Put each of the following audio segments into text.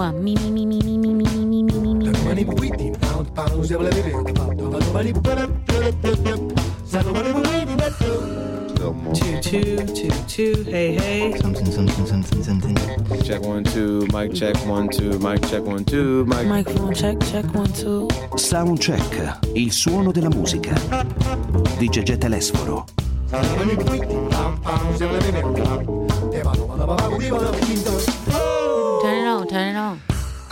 one. Me, me, me, me, me, me, me, me, me, me, me, me. Two, two, two, two. Hey, hey. Something, something, something, something. Check one, two, mic check one, two, mic check one, two, mic. Microphone check, check one, two. Soundcheck, il suono della musica. Di Gegè Telesforo. Turn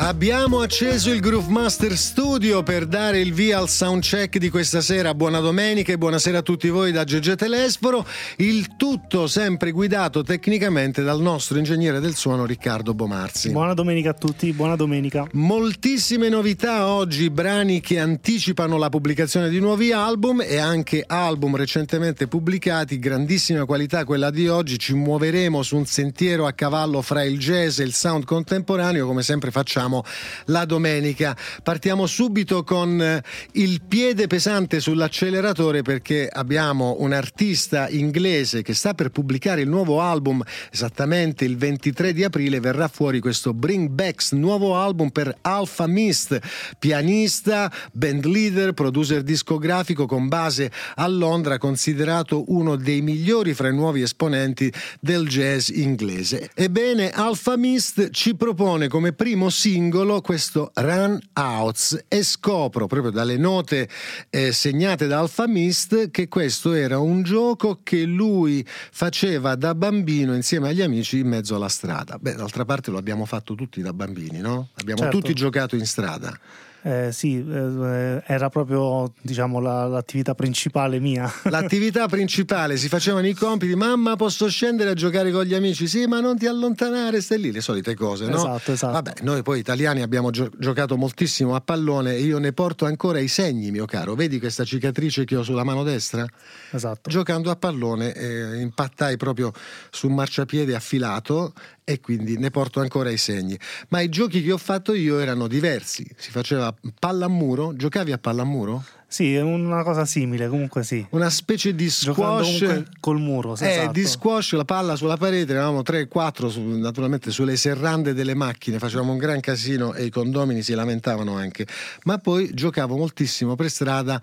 Abbiamo acceso il Groove Master Studio per dare il via al soundcheck di questa sera. Buona domenica e buonasera a tutti voi da Gegè Telesforo. Il tutto sempre guidato tecnicamente dal nostro ingegnere del suono Riccardo Bomarzi. Buona domenica a tutti, buona domenica. Moltissime novità oggi, brani che anticipano la pubblicazione di nuovi album e anche album recentemente pubblicati, grandissima qualità quella di oggi, ci muoveremo su un sentiero a cavallo fra il jazz e il sound contemporaneo come sempre facciamo la domenica. Partiamo subito con eh, il piede pesante sull'acceleratore perché abbiamo un artista inglese che sta per pubblicare il nuovo album esattamente il 23 di aprile verrà fuori questo Bring Backs nuovo album per Alpha Mist, pianista, band leader, producer discografico con base a Londra, considerato uno dei migliori fra i nuovi esponenti del jazz inglese. Ebbene, Alpha Mist ci propone come primo singolo questo Run Outs e scopro proprio dalle note eh, segnate da Alpha Mist che questo era un gioco che lui faceva da bambino insieme agli amici in mezzo alla strada. Beh, d'altra parte lo abbiamo fatto tutti da bambini, no? Abbiamo Certo. tutti giocato in strada. Eh, sì, eh, era proprio diciamo la- l'attività principale mia. L'attività principale si facevano i compiti, mamma posso scendere a giocare con gli amici? Sì, ma non ti allontanare, stai lì, le solite cose, no? Esatto, esatto. Vabbè, noi poi italiani abbiamo gio- giocato moltissimo a pallone e io ne porto ancora i segni, mio caro. Vedi questa cicatrice che ho sulla mano destra? esatto. Giocando a pallone eh, impattai proprio su un marciapiede affilato e quindi ne porto ancora i segni. Ma i giochi che ho fatto io erano diversi. Si faceva palla a muro, giocavi a palla a muro? Sì, è una cosa simile, comunque sì. Una specie di squash. col muro, sì, Eh, esatto. di squash, la palla sulla parete, eravamo 3-4 su- naturalmente sulle serrande delle macchine, facevamo un gran casino e i condomini si lamentavano anche. Ma poi giocavo moltissimo per strada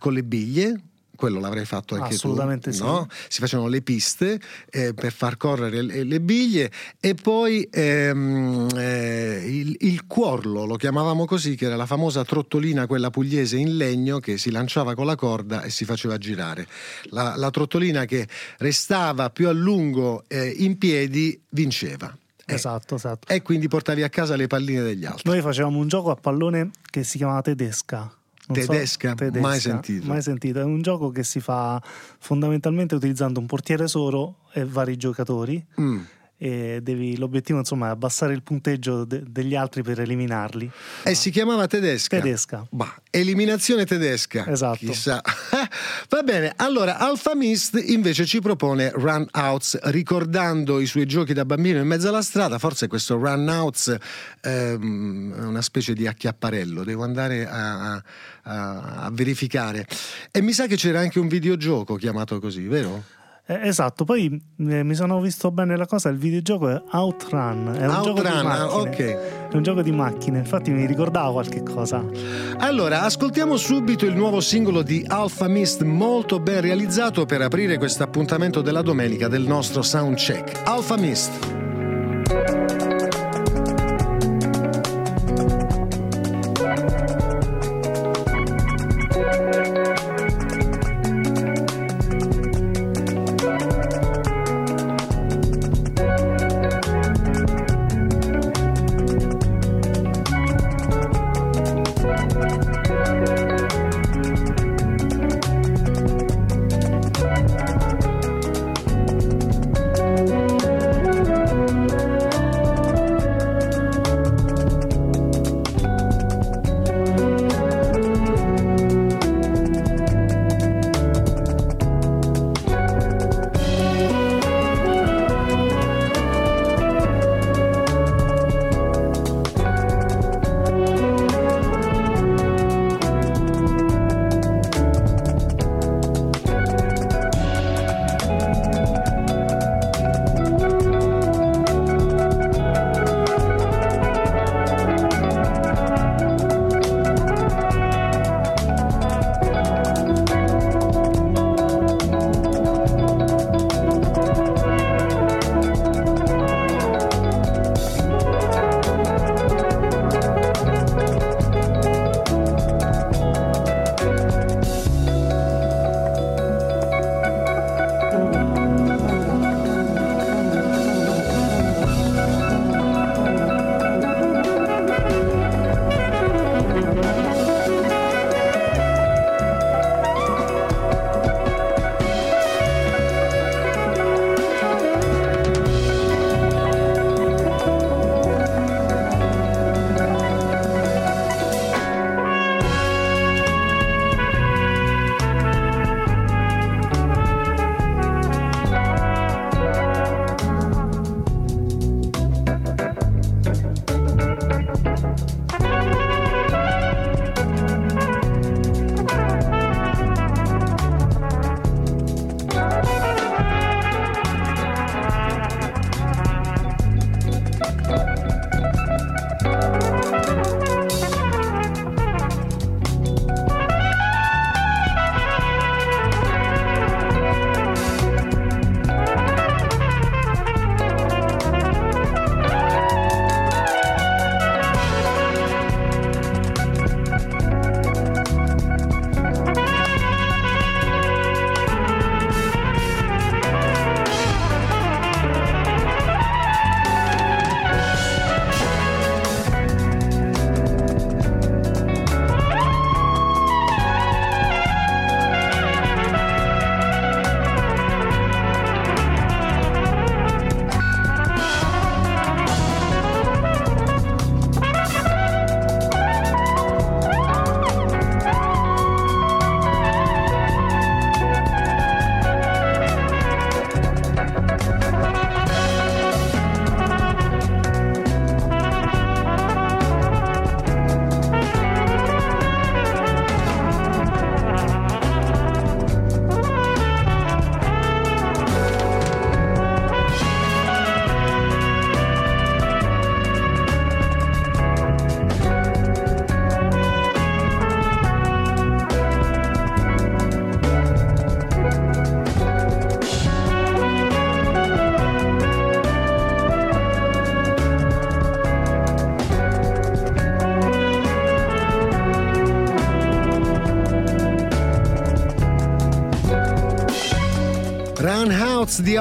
con le biglie. Quello l'avrei fatto anche Assolutamente tu, sì. no? Si facevano le piste eh, per far correre le, le biglie e poi ehm, eh, il, il cuorlo, lo chiamavamo così, che era la famosa trottolina, quella pugliese in legno che si lanciava con la corda e si faceva girare. La, la trottolina che restava più a lungo eh, in piedi vinceva. Eh, Esatto, esatto. E quindi portavi a casa le palline degli altri. Noi facevamo un gioco a pallone che si chiamava Tedesca. Non so- Tedesca? Mai sentito. Mai sentito. È un gioco che si fa fondamentalmente utilizzando un portiere solo e vari giocatori. Mm. E devi- l'obiettivo insomma è abbassare il punteggio de- degli altri per eliminarli. E si chiamava tedesca. Tedesca. Bah, eliminazione tedesca. Esatto. Chissà. Va bene, allora Alpha Mist invece ci propone Run Outs, ricordando i suoi giochi da bambino in mezzo alla strada. Forse questo Run Outs ehm, è una specie di acchiapparello, devo andare a, a- a verificare. E mi sa che c'era anche un videogioco chiamato così, vero? Eh, esatto, poi eh, mi sono visto bene la cosa, il videogioco è Outrun, è un gioco di Outrun, ah, macchine. È un gioco di macchine, infatti mi ricordava qualche cosa. Allora, ascoltiamo subito il nuovo singolo di Alpha Mist, molto ben realizzato per aprire questo appuntamento della domenica del nostro soundcheck. Alpha Mist.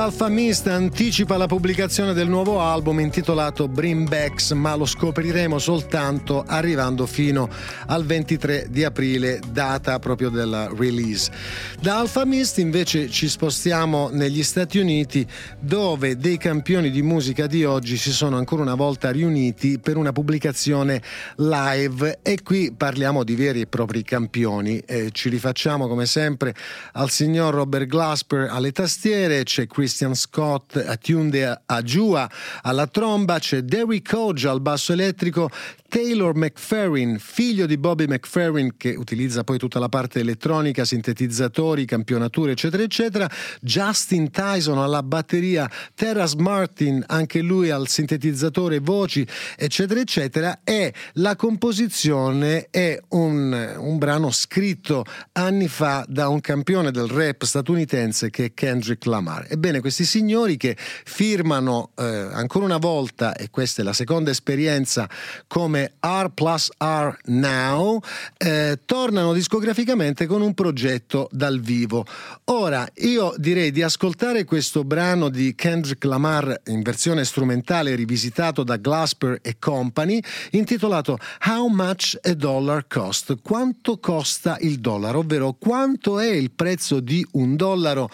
Alpha Mist anticipa la pubblicazione del nuovo album intitolato Bring Backs, ma lo scopriremo soltanto arrivando fino al 23 di aprile, data proprio della release. Da Alpha Mist invece ci spostiamo negli Stati Uniti, dove dei campioni di musica di oggi si sono ancora una volta riuniti per una pubblicazione live e qui parliamo di veri e propri campioni. Eh, ci rifacciamo come sempre al signor Robert Glasper alle tastiere c'è Christian Scott attuned a Giua alla tromba, c'è Derrick Hodge al basso elettrico, Taylor McFerrin, figlio di Bobby McFerrin, che utilizza poi tutta la parte elettronica, sintetizzatori, campionature, eccetera, eccetera. Justin Tyson alla batteria, Terras Martin, anche lui al sintetizzatore, voci, eccetera, eccetera. E la composizione è un, un brano scritto anni fa da un campione del rap statunitense che è Kendrick Lamar. Ebbene, questi signori che firmano eh, ancora una volta, e questa è la seconda esperienza come R plus R Now, eh, tornano discograficamente con un progetto dal vivo. Ora, io direi di ascoltare questo brano di Kendrick Lamar in versione strumentale rivisitato da Glasper e Company, intitolato How Much a Dollar Cost? Quanto costa il dollaro, ovvero quanto è il prezzo di un dollaro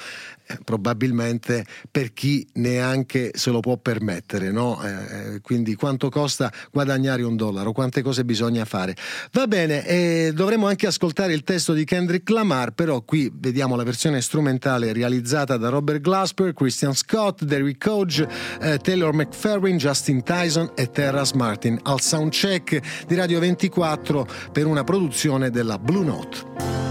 probabilmente per chi neanche se lo può permettere, no? eh, eh, quindi quanto costa guadagnare un dollaro, quante cose bisogna fare. Va bene, eh, dovremo anche ascoltare il testo di Kendrick Lamar, però qui vediamo la versione strumentale realizzata da Robert Glasper, Christian Scott, Derrick Hodge, eh, Taylor McFerrin, Justin Tyson e Terras Martin al soundcheck di Radio 24 per una produzione della Blue Note.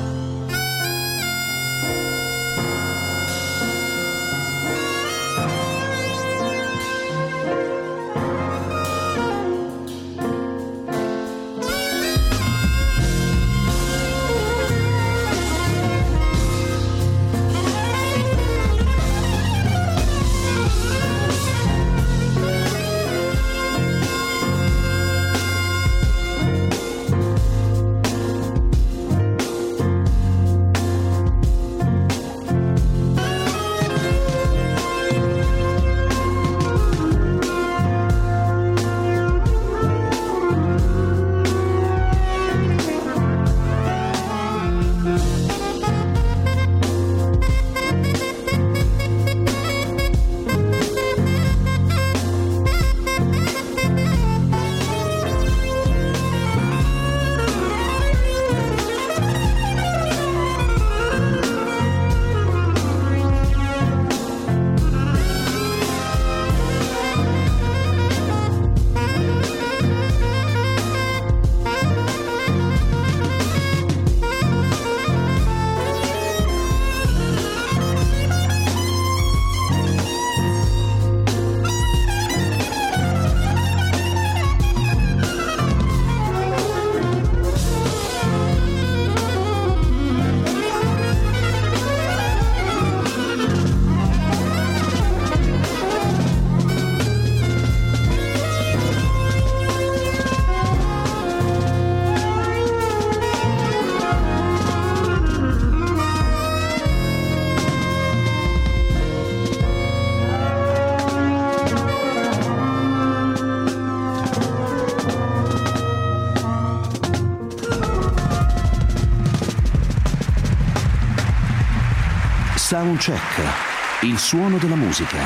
Soundcheck, il suono della musica.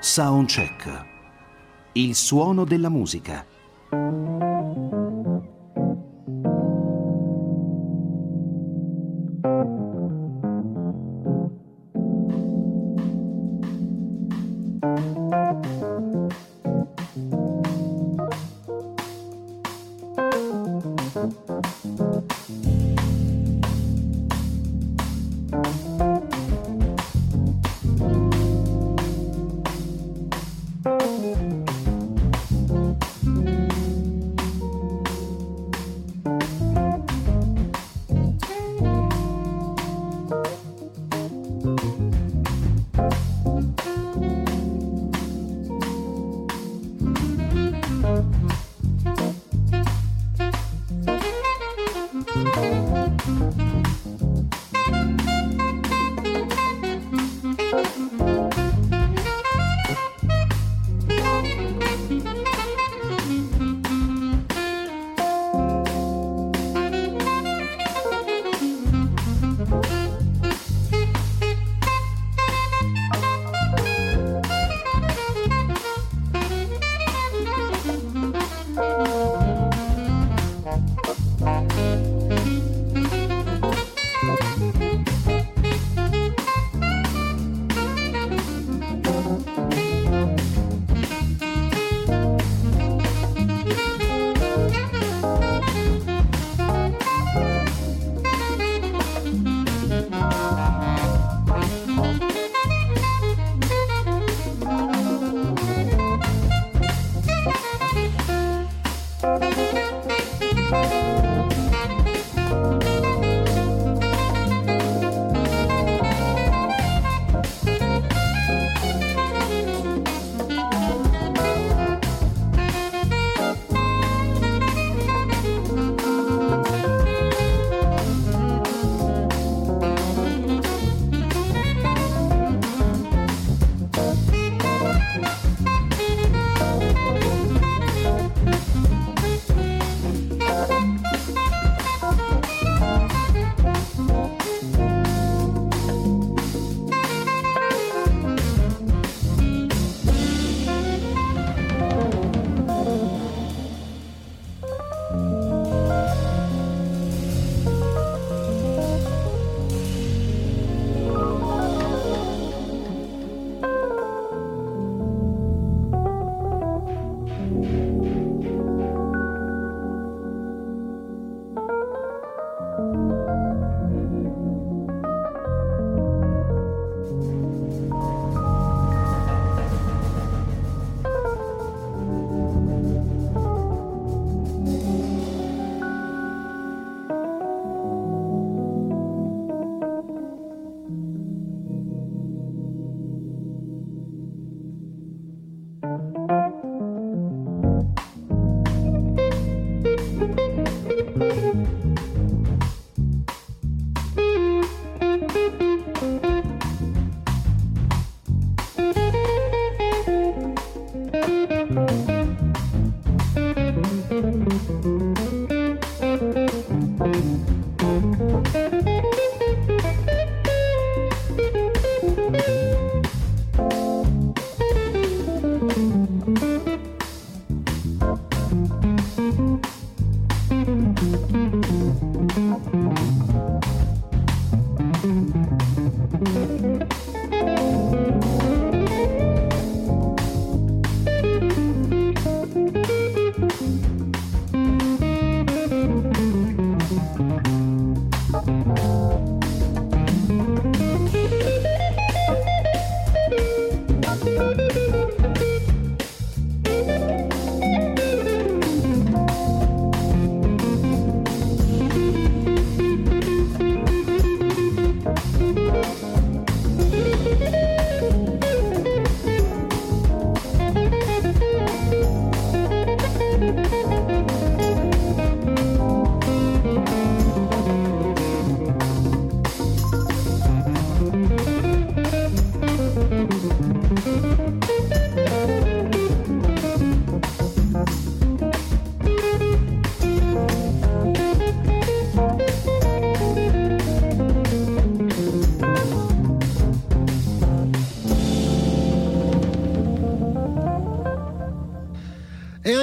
Soundcheck, il suono della musica.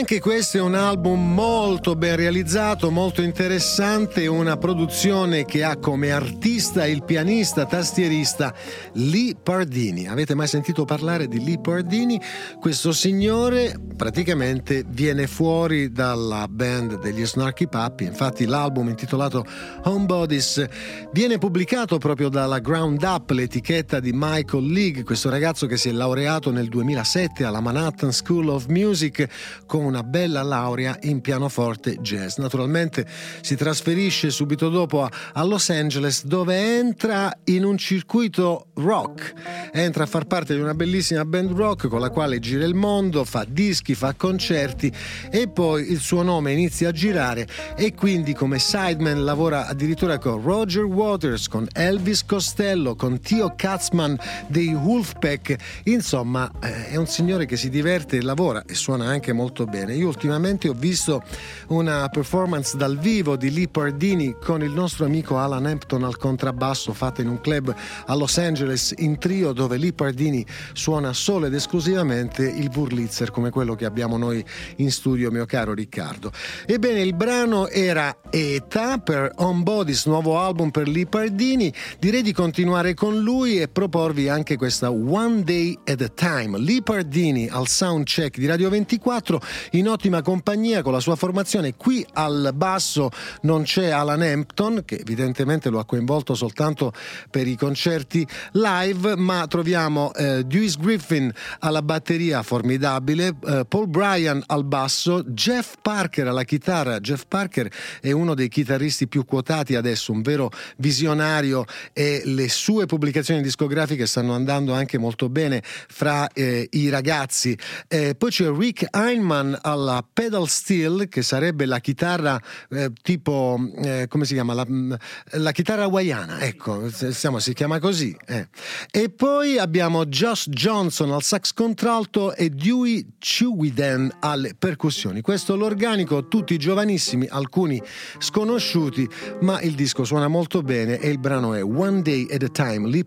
Anche questo è un album molto ben realizzato, molto interessante, una produzione che ha come artista il pianista tastierista Lee Pardini. Avete mai sentito parlare di Lee Pardini? Questo signore praticamente viene fuori dalla band degli Snarky Puppy, infatti l'album intitolato Homebodies viene pubblicato proprio dalla Ground Up, l'etichetta di Michael League, questo ragazzo che si è laureato nel 2007 alla Manhattan School of Music con una una bella laurea in pianoforte jazz. Naturalmente si trasferisce subito dopo a, Los Angeles dove entra in un circuito rock, entra a far parte di una bellissima band rock con la quale gira il mondo, fa dischi, fa concerti e poi il suo nome inizia a girare e quindi come sideman lavora addirittura con Roger Waters, con Elvis Costello, con Theo Katzman dei Wolfpack, insomma eh, è un signore che si diverte e lavora e suona anche molto bene bene. Io ultimamente ho visto una performance dal vivo di Lee Pardini con il nostro amico Alan Hampton al contrabbasso fatta in un club a Los Angeles in trio dove Lee Pardini suona solo ed esclusivamente il Wurlitzer come quello che abbiamo noi in studio, mio caro Riccardo. Ebbene, il brano era ETA per On Bodies, nuovo album per Lee Pardini. Direi di continuare con lui e proporvi anche questa One Day at a Time. Lee Pardini al sound check di Radio 24 in ottima compagnia con la sua formazione. Qui al basso non c'è Alan Hampton, che evidentemente lo ha coinvolto soltanto per i concerti live, ma troviamo eh, Dewey Griffin alla batteria formidabile, eh, Paul Bryan al basso, Jeff Parker alla chitarra. Jeff Parker è uno dei chitarristi più quotati adesso, un vero visionario e le sue pubblicazioni discografiche stanno andando anche molto bene fra eh, i ragazzi. Eh, poi c'è Rick Einman alla pedal steel, che sarebbe la chitarra eh, tipo, eh, come si chiama? La, mm, la, chitarra hawaiana, ecco, siamo, si chiama così. Eh. E poi abbiamo Josh Johnson al sax contralto e Dewey Chewiden alle percussioni. Questo l'organico, tutti giovanissimi, alcuni sconosciuti, ma il disco suona molto bene e il brano è One Day at a Time, Lee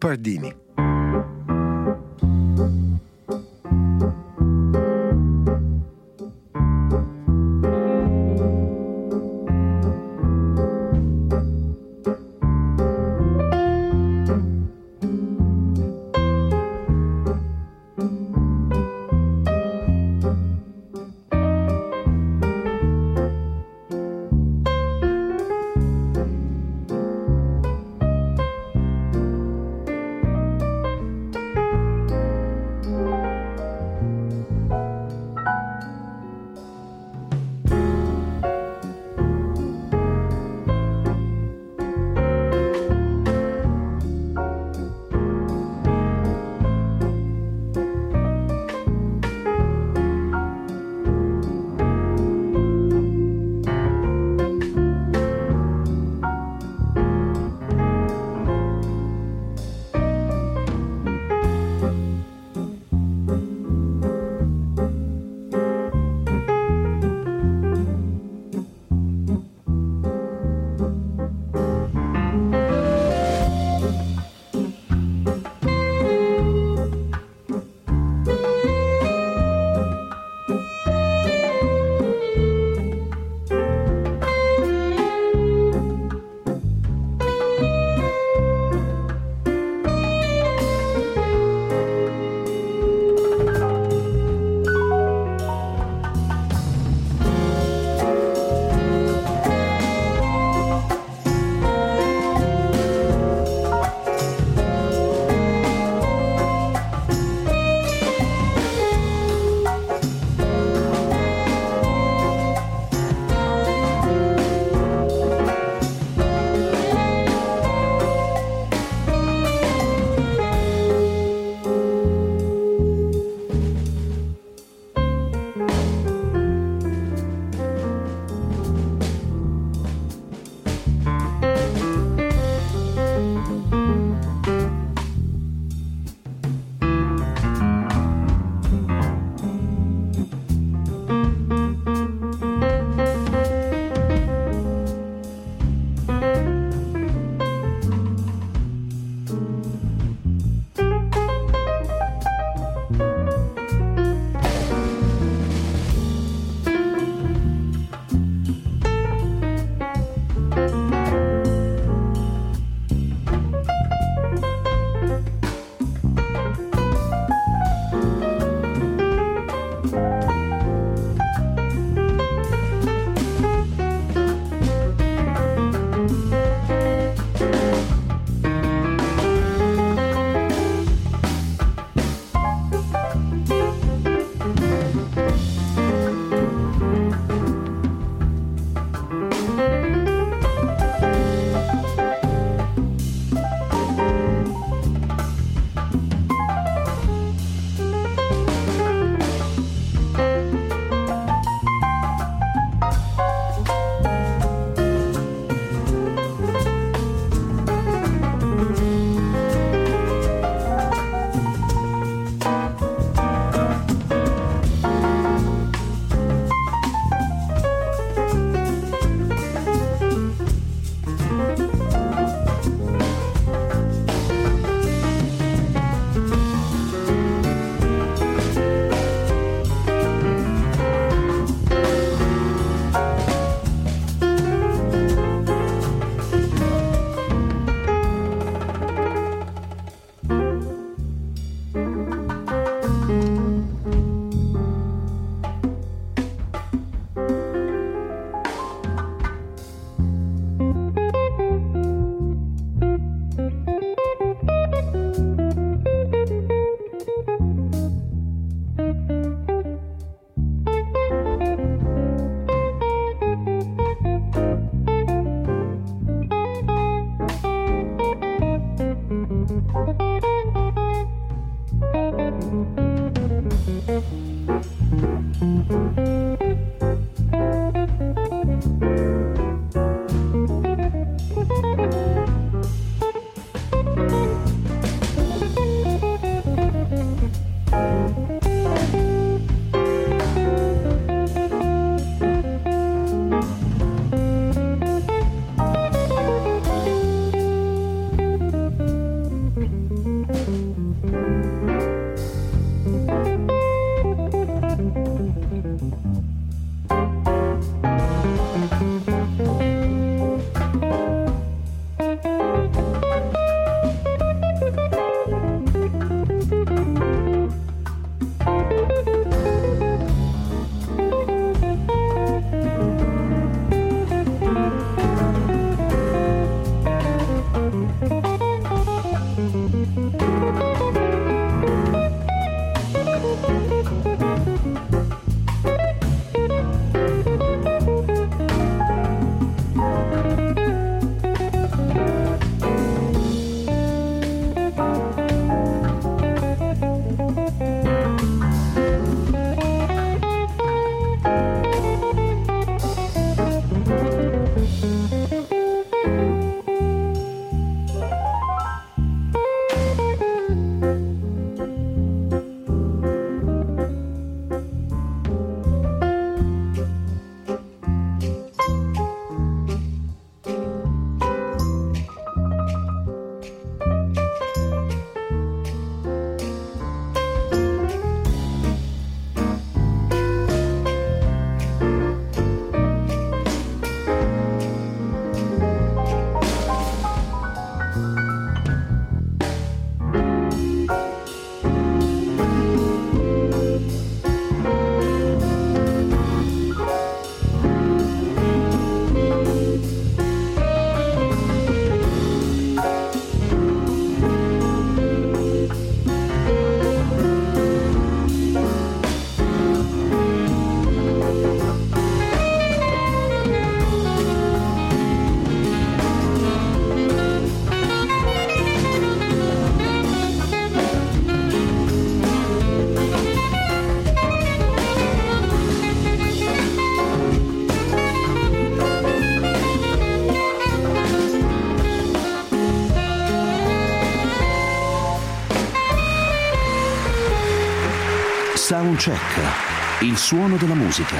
Soundcheck, il suono della musica.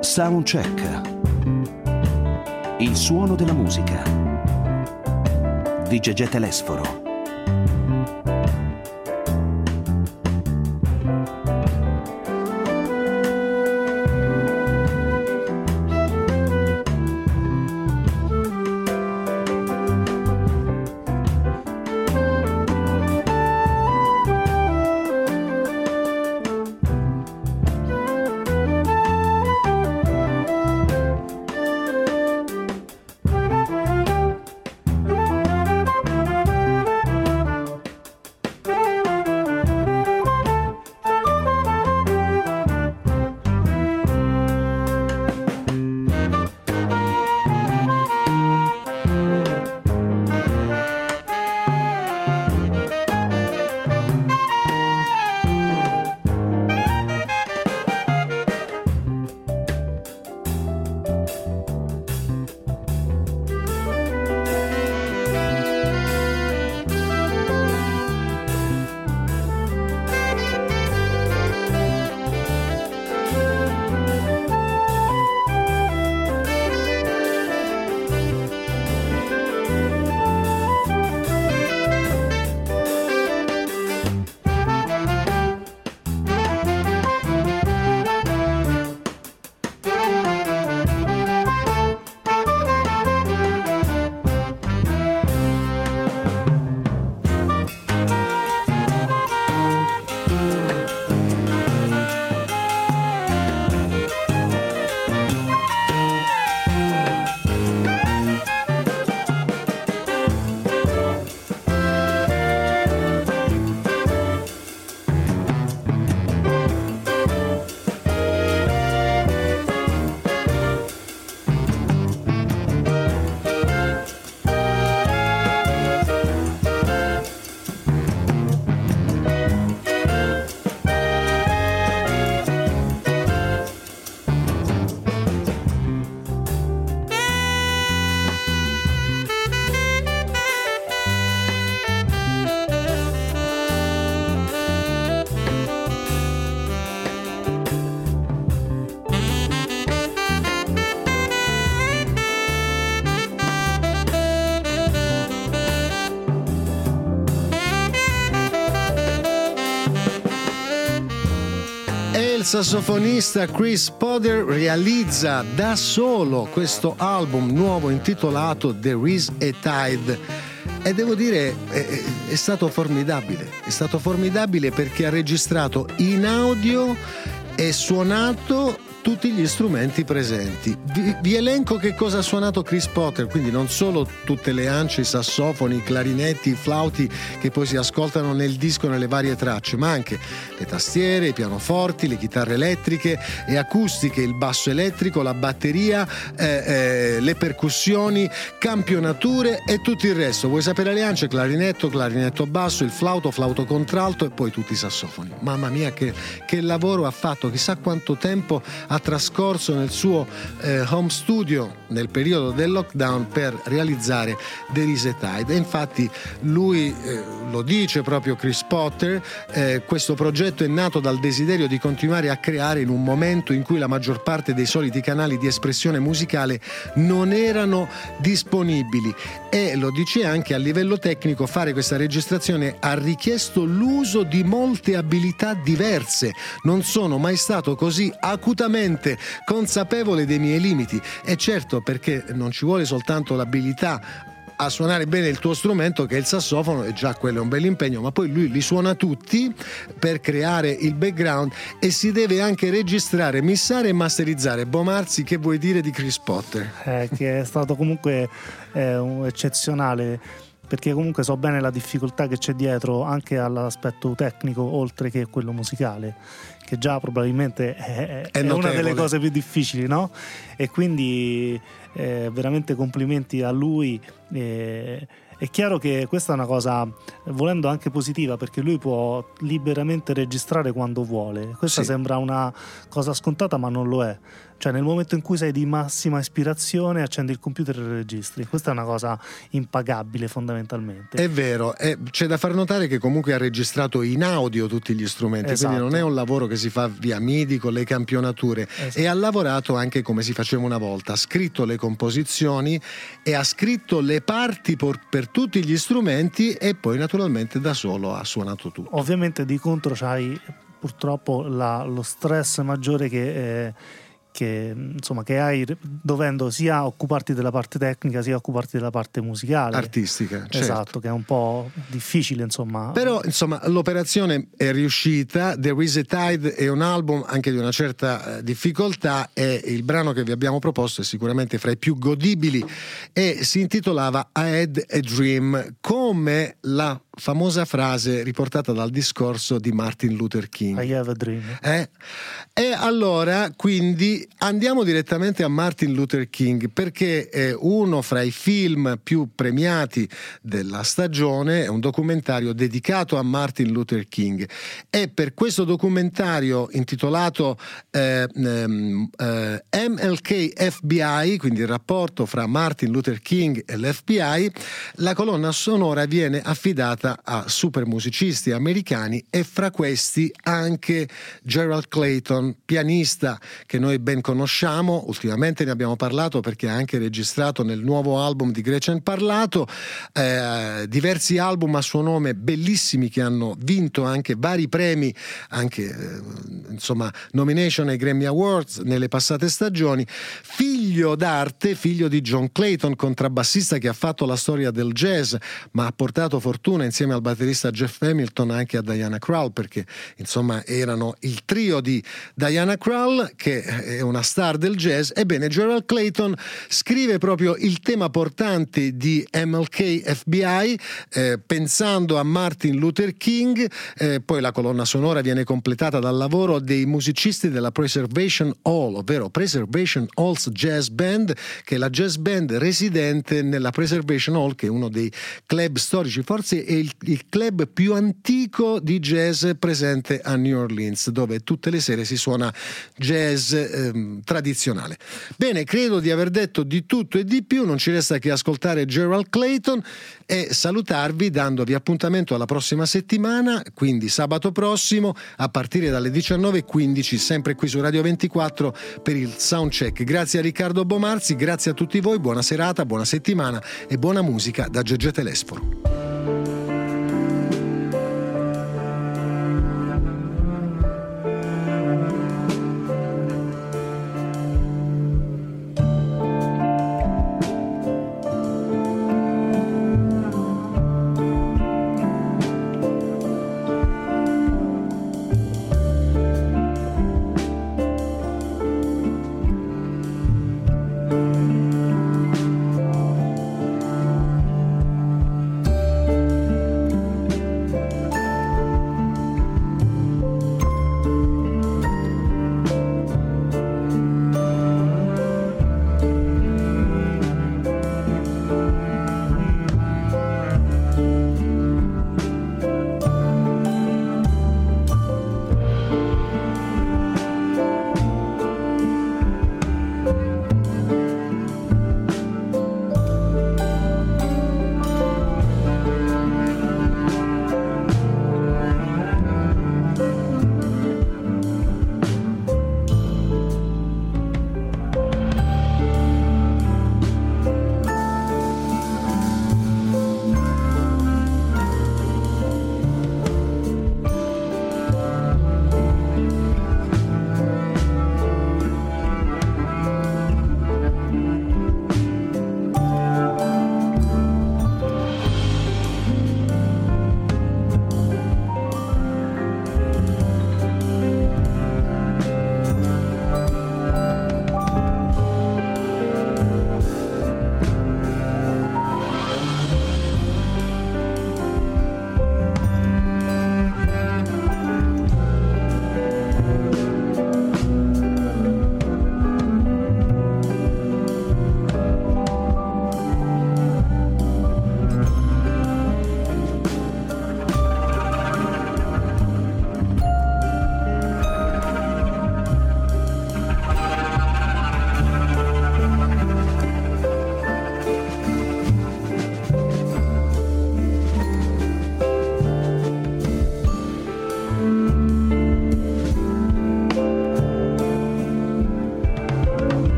Soundcheck, il suono della musica. Di Gegè Telesforo. Sassofonista Chris Potter realizza da solo questo album nuovo intitolato There is a Tide. E devo dire, è, è, stato formidabile. È stato formidabile perché ha registrato in audio e suonato tutti gli strumenti presenti. Vi, vi, elenco che cosa ha suonato Chris Potter, quindi non solo tutte le ance, i sassofoni, i clarinetti, i flauti che poi si ascoltano nel disco nelle varie tracce, ma anche le tastiere, i pianoforti, le chitarre elettriche e acustiche, il basso elettrico, la batteria, eh, eh, le percussioni, campionature e tutto il resto. Vuoi sapere le ance? Clarinetto, clarinetto basso, il flauto, flauto contralto e poi tutti i sassofoni. Mamma mia che, che lavoro ha fatto, chissà quanto tempo ha trascorso nel suo eh, home studio nel periodo del lockdown per realizzare The Rise Tide. E infatti lui eh, lo dice proprio Chris Potter, eh, questo progetto è nato dal desiderio di continuare a creare in un momento in cui la maggior parte dei soliti canali di espressione musicale non erano disponibili e lo dice anche a livello tecnico fare questa registrazione ha richiesto l'uso di molte abilità diverse. Non sono mai stato così acutamente consapevole dei miei limiti e certo perché non ci vuole soltanto l'abilità a suonare bene il tuo strumento che è il sassofono e già quello è un bel impegno ma poi lui li suona tutti per creare il background e si deve anche registrare, missare e masterizzare Bomarzi che vuoi dire di Chris Potter? Eh, che è stato comunque eh, eccezionale perché comunque so bene la difficoltà che c'è dietro anche all'aspetto tecnico oltre che quello musicale che già probabilmente è, è, è una delle cose più difficili no? e quindi eh, veramente complimenti a lui eh, è chiaro che questa è una cosa, volendo anche positiva, perché lui può liberamente registrare quando vuole. Questa sì. sembra una cosa scontata, ma non lo è. Cioè nel momento in cui sei di massima ispirazione accendi il computer e registri. Questa è una cosa impagabile fondamentalmente. È vero, è, c'è da far notare che comunque ha registrato in audio tutti gli strumenti, esatto. quindi non è un lavoro che si fa via MIDI con le campionature esatto. e ha lavorato anche come si faceva una volta, ha scritto le composizioni e ha scritto le parti per, per tutti gli strumenti e poi naturalmente da solo ha suonato tutto. Ovviamente di contro c'hai purtroppo la, lo stress maggiore che... Eh, che, insomma, che hai dovendo sia occuparti della parte tecnica sia occuparti della parte musicale. Artistica certo. esatto che è un po' difficile insomma. Però insomma l'operazione è riuscita The Is a Tide è un album anche di una certa eh, difficoltà e il brano che vi abbiamo proposto è sicuramente fra i più godibili e si intitolava I Had a Dream. Come la famosa frase riportata dal discorso di Martin Luther King. I have a dream. Eh? E allora, quindi, andiamo direttamente a Martin Luther King perché è uno fra i film più premiati della stagione, è un documentario dedicato a Martin Luther King. E per questo documentario intitolato eh, ehm, eh, MLK FBI, quindi il rapporto fra Martin Luther King e l'FBI, la colonna sonora viene affidata dedicata a super musicisti americani e fra questi anche Gerald Clayton, pianista che noi ben conosciamo, ultimamente ne abbiamo parlato perché ha anche registrato nel nuovo album di Gretchen Parlato. Eh, diversi album a suo nome bellissimi che hanno vinto anche vari premi, anche eh, insomma nomination ai Grammy Awards nelle passate stagioni, figlio d'arte, figlio di John Clayton, contrabbassista che ha fatto la storia del jazz ma ha portato fortuna insieme al batterista Jeff Hamilton anche a Diana Krall perché insomma erano il trio di Diana Krall che è una star del jazz. Ebbene Gerald Clayton scrive proprio il tema portante di MLK FBI eh, pensando a Martin Luther King. Eh, poi la colonna sonora viene completata dal lavoro dei musicisti della Preservation Hall ovvero Preservation Halls Jazz Band che è la jazz band residente nella Preservation Hall che è uno dei club storici. Forse è il, il, club più antico di jazz presente a New Orleans, dove tutte le sere si suona jazz ehm, tradizionale. Bene, credo di aver detto di tutto e di più, non ci resta che ascoltare Gerald Clayton e salutarvi dandovi appuntamento alla prossima settimana, quindi sabato prossimo a partire dalle 19.15, sempre qui su Radio 24 per il soundcheck. Grazie a Riccardo Bomarzi, grazie a tutti voi, buona serata, buona settimana e buona musica da Gegge Telesporo.